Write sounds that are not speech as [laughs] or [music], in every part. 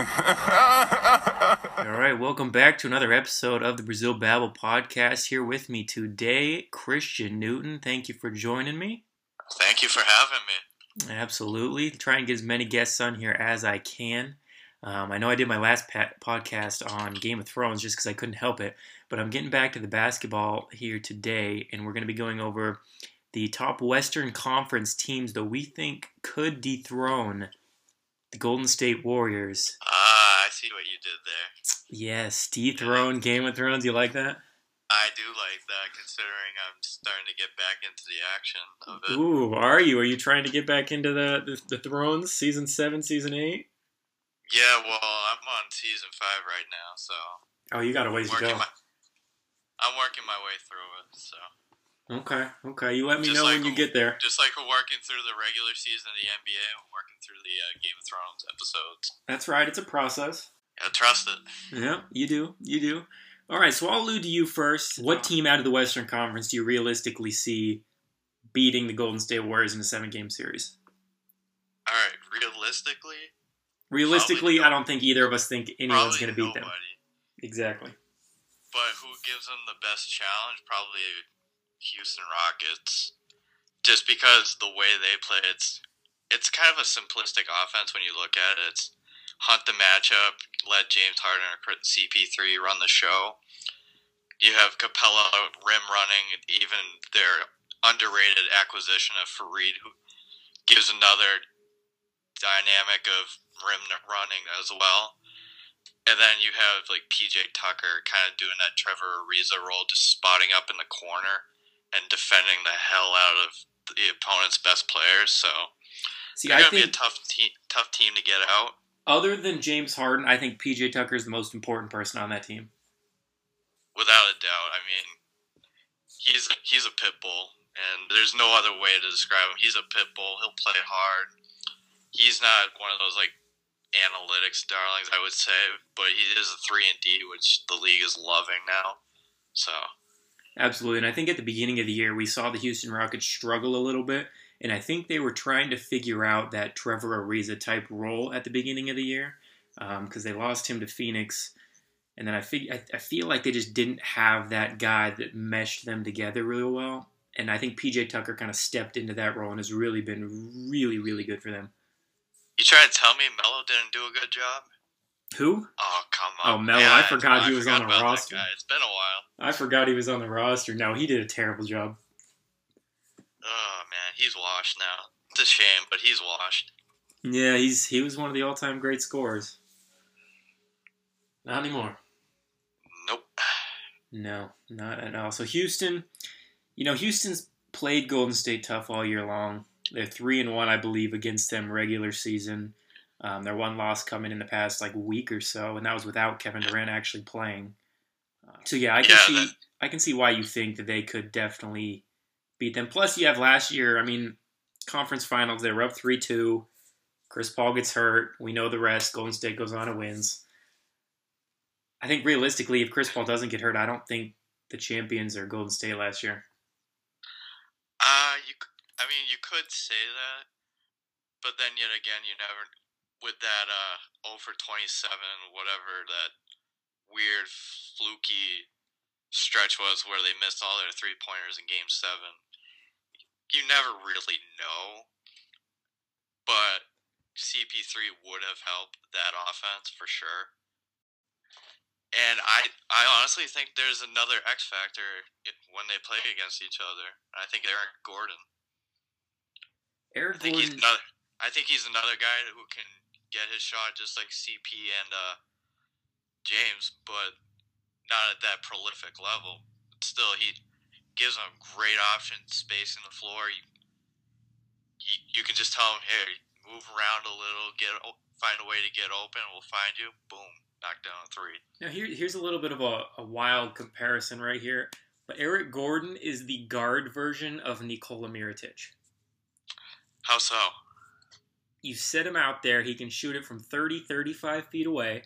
[laughs] All right, welcome back to another episode of the Brazil Babble podcast. Here with me today, Christian Newton. Thank you for joining me. Thank you for having me. Absolutely. Try and get as many guests on here as I can. Um, I know I did my last pa- podcast on Game of Thrones just because I couldn't help it, but I'm getting back to the basketball here today, and we're going to be going over the top Western Conference teams that we think could dethrone the Golden State Warriors. See what you did there. Yes, dethrone Game of Thrones. You like that? I do like that, considering I'm starting to get back into the action of it. Ooh, are you? Are you trying to get back into the the, the Thrones season seven, season eight? Yeah, well, I'm on season five right now, so Oh, you got a ways to go. my, I'm working my way through it. So Okay, okay. You let me Just know like when you a- get there. just like we're working through the regular season of the NBA, working through the uh, Game of Thrones episodes. That's right. It's a process. Yeah, trust it. Yeah, you do. You do. All right, so I'll allude to you first. What team out of the Western Conference do you realistically see beating the Golden State Warriors in a seven-game series? All right, realistically, Realistically, I don't think either of us think anyone's going to beat them. Exactly. But who gives them the best challenge? Probably Houston Rockets. Just because the way they play, it's it's kind of a simplistic offense when you look at it. It's hunt the matchup, let James Harden or CP3 run the show. You have Capela rim running, even their underrated acquisition of Faried, who gives another dynamic of rim running as well. And then you have like PJ Tucker kind of doing that Trevor Ariza role, just spotting up in the corner and defending the hell out of the opponent's best players. So See, they're I gonna be a think tough team, tough team to get out. other than James Harden, I think PJ Tucker is the most important person on that team. without a doubt. I mean, he's he's a pit bull, and there's no other way to describe him. He's a pit bull. He'll play hard. He's not one of those like analytics darlings, I would say, but he is a three and D, which the league is loving now. So Absolutely. And I think at the beginning of the year, we saw the Houston Rockets struggle a little bit. And I think they were trying to figure out that Trevor Ariza type role at the beginning of the year um, because they lost him to Phoenix. And then I, fig- I, I feel like they just didn't have that guy that meshed them together really well. And I think PJ Tucker kind of stepped into that role and has really been really, really good for them. you trying to tell me Melo didn't do a good job? Who? Oh come on! Oh, on! Melo, Yeah, I forgot he was forgot on the roster. It's been a while. I forgot he was on the roster. No, he did a terrible job. Oh man, he's washed now. It's a shame, but he's washed. Yeah, he's he was one of the all time great scorers. Not anymore. Nope. No, not at all. So Houston, you know, Houston's played Golden State tough all year long. They're three and one, I believe, against them regular season. Um, their one loss coming in the past like week or so, and that was without Kevin Durant actually playing. Uh, so yeah, I can Yeah, see that- I can see why you think that they could definitely beat them. Plus, you have last year. I mean, conference finals they were up three two. Chris Paul gets hurt. We know the rest. Golden State goes on and wins. I think realistically, if Chris Paul doesn't get hurt, I don't think the champions are Golden State last year. Uh, you. I mean, you could say that, but then yet again, you never. With that uh, 0 for 27, whatever that weird fluky stretch was where they missed all their three pointers in Game Seven, you never really know. But CP3 would have helped that offense for sure. And I, I honestly think there's another X factor when they play against each other. I think Eric Gordon. Eric I think he's another. I think he's another guy who can get his shot just like CP and uh, James, but not at that prolific level. But still, he gives them great options, spacing the floor. You, you, you can just tell him, hey, move around a little, get find a way to get open. We'll find you. Boom, knock down a three. now here, here's a little bit of a, a wild comparison right here. But Eric Gordon is the guard version of Nikola Mirotic. How so? You set him out there, he can shoot it from 30, 35 feet away.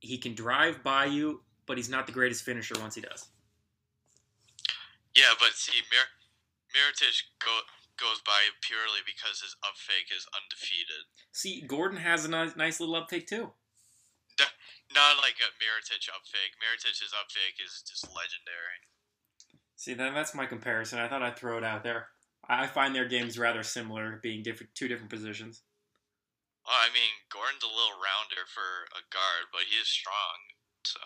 He can drive by you, but he's not the greatest finisher once he does. Yeah, but see, Mir- Mirotic go goes by purely because his up fake is undefeated. See, Gordon has a nice, nice little up fake too. Not like a Mirotic up fake. Mirotic's up fake is just legendary. See, then that's my comparison. I thought I'd throw it out there. I find their games rather similar, being different, two different positions. Well, I mean, Gordon's a little rounder for a guard, but he is strong. So.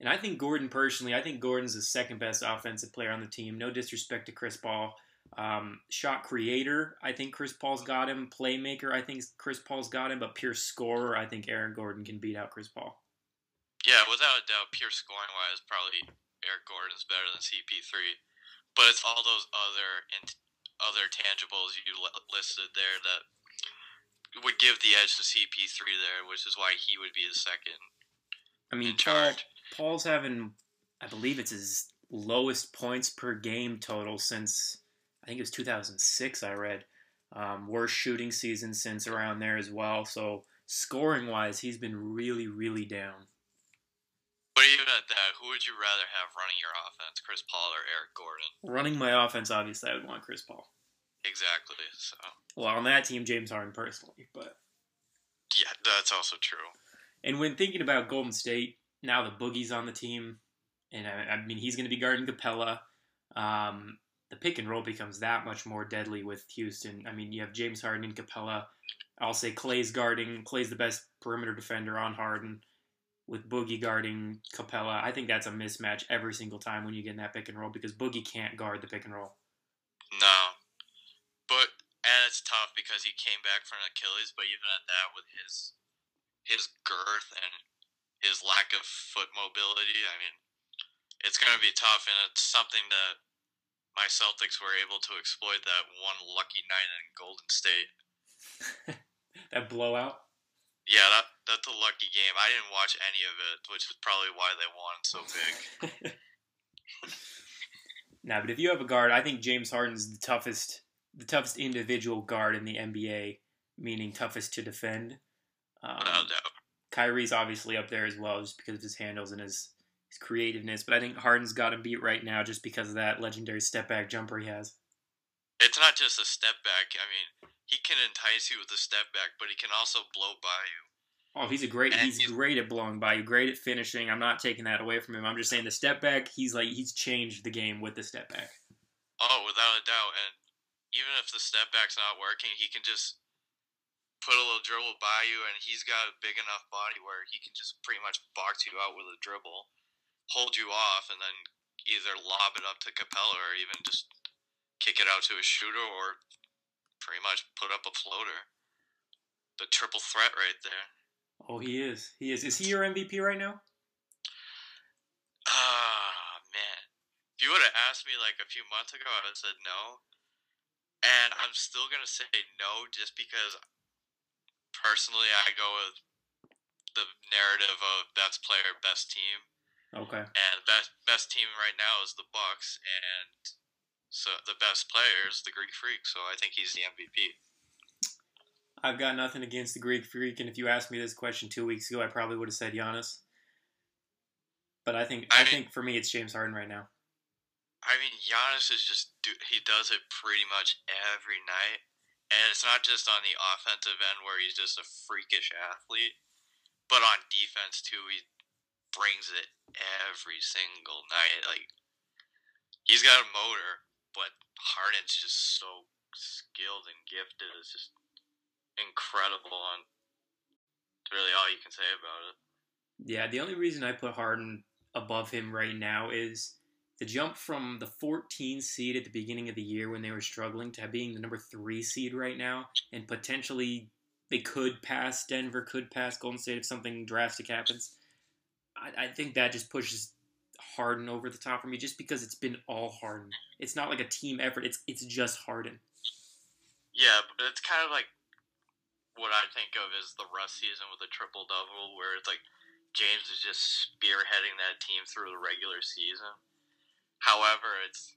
And I think Gordon personally, I think Gordon's the second best offensive player on the team. No disrespect to Chris Paul. Um, shot creator, I think Chris Paul's got him. Playmaker, I think Chris Paul's got him. But pure scorer, I think Aaron Gordon can beat out Chris Paul. Yeah, without a doubt, pure scoring wise, probably Eric Gordon's better than CP3. But it's all those other other tangibles you listed there that would give the edge to CP3 there, which is why he would be the second. I mean, Paul, Paul's having, I believe it's his lowest points per game total since I think it was 2006. I read um, worst shooting season since around there as well. So scoring wise, he's been really, really down. But at that, who would you rather have running your offense, Chris Paul or Eric Gordon? Running my offense, obviously, I would want Chris Paul. Exactly. So. Well, on that team, James Harden personally, but. Yeah, that's also true. And when thinking about Golden State, now the Boogie's on the team, and I, I mean he's going to be guarding Capela. Um, the pick and roll becomes that much more deadly with Houston. I mean, you have James Harden and Capela. I'll say Clay's guarding. Clay's the best perimeter defender on Harden with Boogie guarding Capela. I think that's a mismatch every single time when you get in that pick and roll because Boogie can't guard the pick and roll. No, but and it's tough because he came back from Achilles. But even at that, with his his girth and his lack of foot mobility, I mean, it's going to be tough, and it's something that my Celtics were able to exploit that one lucky night in Golden State. [laughs] that blowout. Yeah, that that's a lucky game. I didn't watch any of it, which is probably why they won so big. [laughs] nah, but if you have a guard, I think James Harden's the toughest, the toughest individual guard in the NBA, meaning toughest to defend. Um, no doubt. Kyrie's obviously up there as well, just because of his handles and his his creativeness. But I think Harden's got him beat right now, just because of that legendary step back jumper he has. It's not just a step back. I mean, he can entice you with a step back, but he can also blow by you. Oh, he's a great. he's, he's, great at blowing by you. Great at finishing. I'm not taking that away from him. I'm just saying the step back. He's like he's changed the game with the step back. Oh, without a doubt. And even if the step back's not working, he can just put a little dribble by you, and he's got a big enough body where he can just pretty much box you out with a dribble, hold you off, and then either lob it up to Capela or even just kick it out to a shooter or pretty much put up a floater. The triple threat right there. Oh, he is. He is. Is he your MVP right now? Ah, man. If you would have asked me like a few months ago, I would have said no. And I'm still going to say no just because personally I go with the narrative of best player, best team. Okay. And best best team right now is the Bucks and so the best player is the Greek Freak, so I think he's the MVP. I've got nothing against the Greek Freak, and if you asked me this question two weeks ago, I probably would have said Giannis. But I think I, I mean, think for me, it's James Harden right now. I mean, Giannis is just he does it pretty much every night, and it's not just on the offensive end where he's just a freakish athlete, but on defense too. He brings it every single night. Like he's got a motor, but Harden's just so skilled and gifted. It's just incredible, and really all you can say about it. Yeah, the only reason I put Harden above him right now is the jump from the 14 seed at the beginning of the year when they were struggling to being the number three seed right now, and potentially they could pass Denver, could pass Golden State if something drastic happens. I, I think that just pushes Harden over the top for me just because it's been all Harden. It's not like a team effort. It's it's just Harden. Yeah, but it's kind of like what I think of as the Russ season with a triple double, where it's like James is just spearheading that team through the regular season. However, it's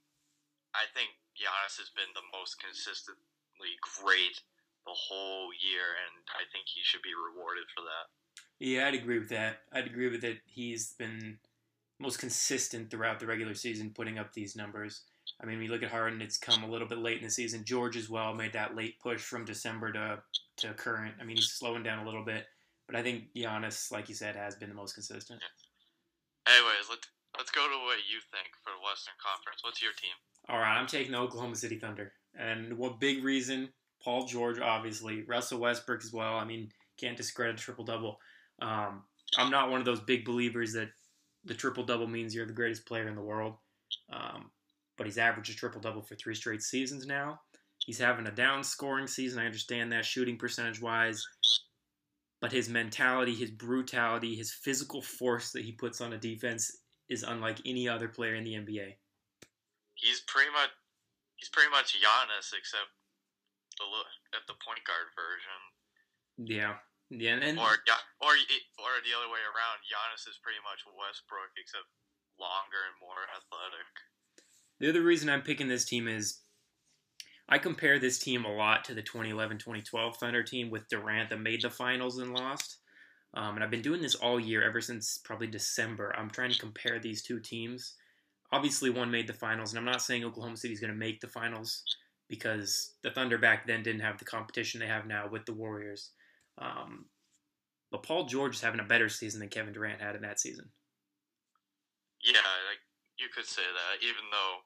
I think Giannis has been the most consistently great the whole year, and I think he should be rewarded for that. Yeah, I'd agree with that. I'd agree with that. He's been most consistent throughout the regular season, putting up these numbers. I mean, we look at Harden; it's come a little bit late in the season. George as well made that late push from December to to current. I mean, he's slowing down a little bit, but I think Giannis, like you said, has been the most consistent. Anyways, let's let's go to what you think for the Western Conference. What's your team? All right, I'm taking the Oklahoma City Thunder, and what big reason? Paul George, obviously, Russell Westbrook as well. I mean, can't discredit triple double. Um, I'm not one of those big believers that the triple double means you're the greatest player in the world. Um, but he's averaged a triple double for three straight seasons now. He's having a down scoring season. I understand that shooting percentage wise. But his mentality, his brutality, his physical force that he puts on a defense is unlike any other player in the NBA. He's pretty much he's pretty much Giannis, except the at the point guard version. Yeah, yeah, and or or or the other way around. Giannis is pretty much Westbrook, except longer and more athletic. The other reason I'm picking this team is I compare this team a lot to the 2011-2012 Thunder team with Durant that made the finals and lost. Um, and I've been doing this all year, ever since probably December. I'm trying to compare these two teams. Obviously, one made the finals, and I'm not saying Oklahoma City is going to make the finals because the Thunder back then didn't have the competition they have now with the Warriors. Um, but Paul George is having a better season than Kevin Durant had in that season. Yeah, like you could say that, even though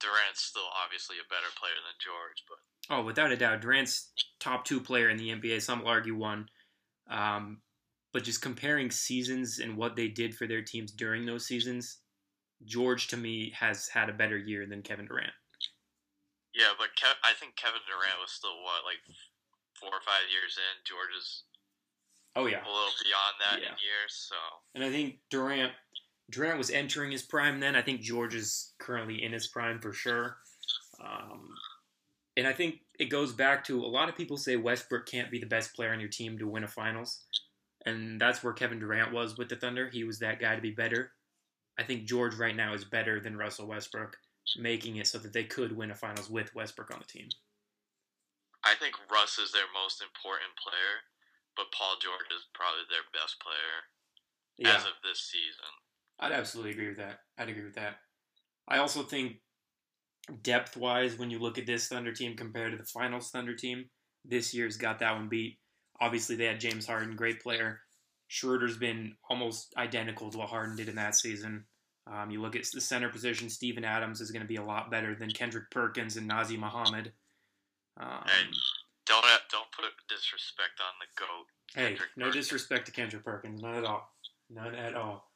Durant's still obviously a better player than George, but oh, without a doubt, Durant's top two player in the NBA. Some will argue one, um, but just comparing seasons and what they did for their teams during those seasons, George to me has had a better year than Kevin Durant. Yeah, but Kev- I think Kevin Durant was still what like four or five years in. George is oh yeah a little beyond that yeah. in years. So and I think Durant Durant was entering his prime then. I think George is currently in his prime for sure. Um, and I think it goes back to a lot of people say Westbrook can't be the best player on your team to win a finals. And that's where Kevin Durant was with the Thunder. He was that guy to be better. I think George right now is better than Russell Westbrook, making it so that they could win a finals with Westbrook on the team. I think Russ is their most important player, but Paul George is probably their best player yeah. as of this season. I'd absolutely agree with that. I'd agree with that. I also think depth wise, when you look at this Thunder team compared to the finals Thunder team, this year's got that one beat. Obviously, they had James Harden, great player. Schroeder's been almost identical to what Harden did in that season. Um, you look at the center position, Steven Adams is going to be a lot better than Kendrick Perkins and Nazr Mohammed. Um, hey, don't don't put disrespect on the goat. Hey, no Perkins. disrespect to Kendrick Perkins, none at all, none at all.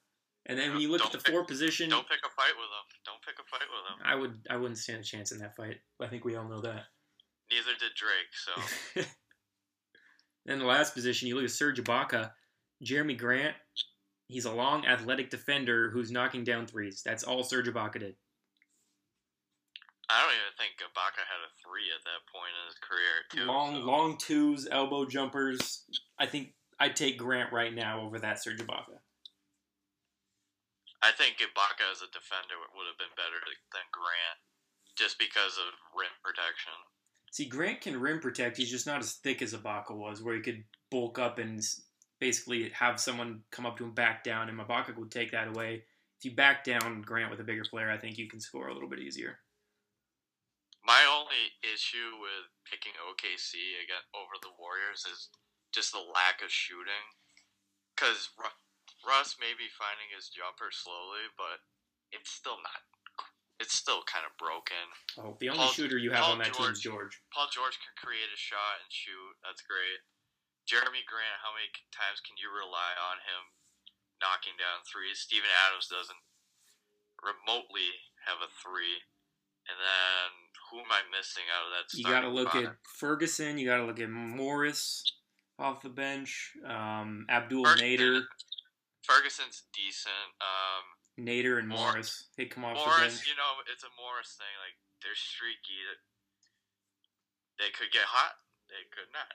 And then when you look don't at the pick, four position, don't pick a fight with him. Don't pick a fight with him. I would, I wouldn't stand a chance in that fight. I think we all know that. Neither did Drake. So. [laughs] then the last position, you look at Serge Ibaka, Jerami Grant. He's a long, athletic defender who's knocking down threes. That's all Serge Ibaka did. I don't even think Ibaka had a three at that point in his career. Too, long, so. long twos, elbow jumpers. I think I'd take Grant right now over that Serge Ibaka. I think Ibaka as a defender would have been better than Grant, just because of rim protection. See, Grant can rim protect. He's just not as thick as Ibaka was, where he could bulk up and basically have someone come up to him, back down, and Ibaka would take that away. If you back down Grant with a bigger player, I think you can score a little bit easier. My only issue with picking OKC again over the Warriors is just the lack of shooting. Because Russ may be finding his jumper slowly, but it's still not. It's still kind of broken. Oh, the only Paul, shooter you have Paul on that George, team is George. Paul George can create a shot and shoot. That's great. Jerami Grant, how many times can you rely on him knocking down threes? Steven Adams doesn't remotely have a three. And then who am I missing out of that? You got to look at Ferguson. You got to look at Morris off the bench. Um, Abdel Nader. Ferguson's decent. Um, Nader and Morris, they come off Morris, you know, it's a Morris thing. Like they're streaky. They could get hot. They could not.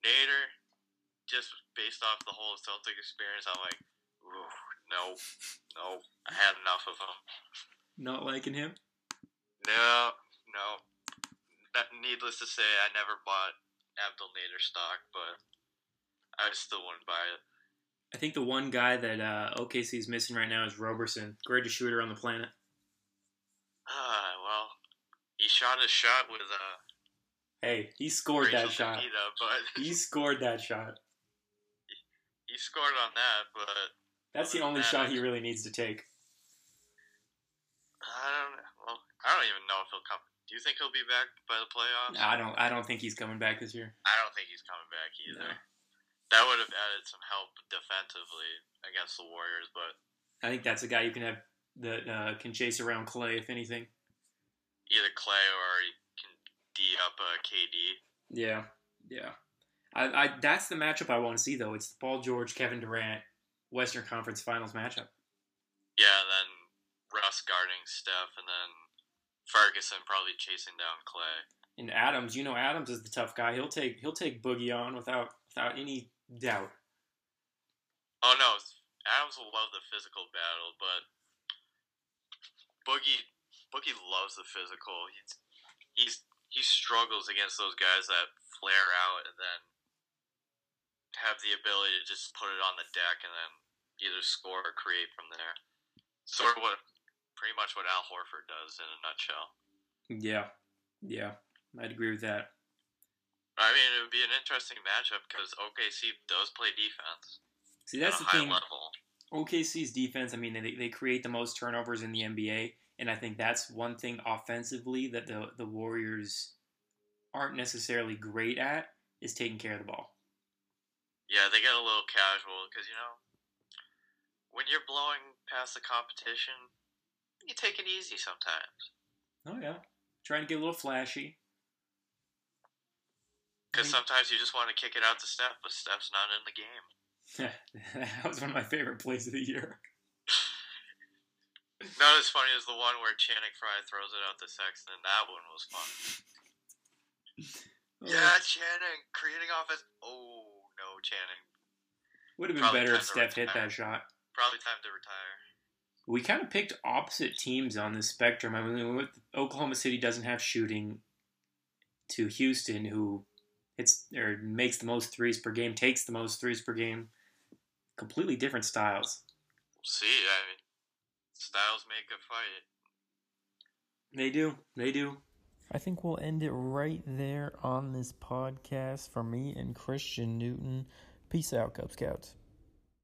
Nader, just based off the whole Celtic experience, I'm like, no, no, I had enough of him. Not liking him. No, no. That, needless to say, I never bought Abdel Nader stock, but I still wouldn't buy it. I think the one guy that uh, OKC is missing right now is Roberson, greatest shooter on the planet. Uh, well, he shot his shot with uh. Hey, he scored Rachel that shot. He scored that shot. [laughs] he scored on that. But That's the only that, shot he really needs to take. I don't. know. I don't even know if he'll come. Do you think he'll be back by the playoffs? I don't. I don't think he's coming back this year. I don't think he's coming back either. No. That would have added some help defensively against the Warriors, but I think that's a guy you can have that uh, can chase around Clay, if anything. either Clay or he can D up uh, KD. Yeah, yeah. I, I that's the matchup I want to see though. It's the Paul George, Kevin Durant, Western Conference Finals matchup. Yeah, and then Russ guarding Steph, and then Ferguson probably chasing down Clay. And Adams, you know, Adams is the tough guy. He'll take he'll take Boogie on without without any doubt. Oh no, Adams will love the physical battle, but Boogie Boogie loves the physical. He's he's he struggles against those guys that flare out and then have the ability to just put it on the deck and then either score or create from there. Sort of what pretty much what Al Horford does in a nutshell. Yeah, yeah, I'd agree with that. I mean, it would be an interesting matchup because OKC does play defense See, at that's the high thing. level. OKC's defense. I mean, they they create the most turnovers in the NBA, and I think that's one thing offensively that the the Warriors aren't necessarily great at is taking care of the ball. Yeah, they get a little casual because you know when you're blowing past the competition, you take it easy sometimes. Oh yeah, trying to get a little flashy. Because I mean- sometimes you just want to kick it out to Steph, but Steph's not in the game. [laughs] that was one of my favorite plays of the year. [laughs] Not as funny as the one where Channing Frye throws it out to Sexton. That one was fun. [laughs] Oh, Yeah, Channing creating offense. Oh no, Channing. would have been probably better if Steph hit that shot. Probably time to retire. We kind of picked opposite teams on this spectrum. I mean, with Oklahoma City doesn't have shooting, to Houston, who hits or makes the most threes per game, takes the most threes per game. Completely different styles. We'll see. I mean, styles make a fight. They do. They do. I think we'll end it right there on this podcast for me and Christian Newton. Peace out, Cub Scouts.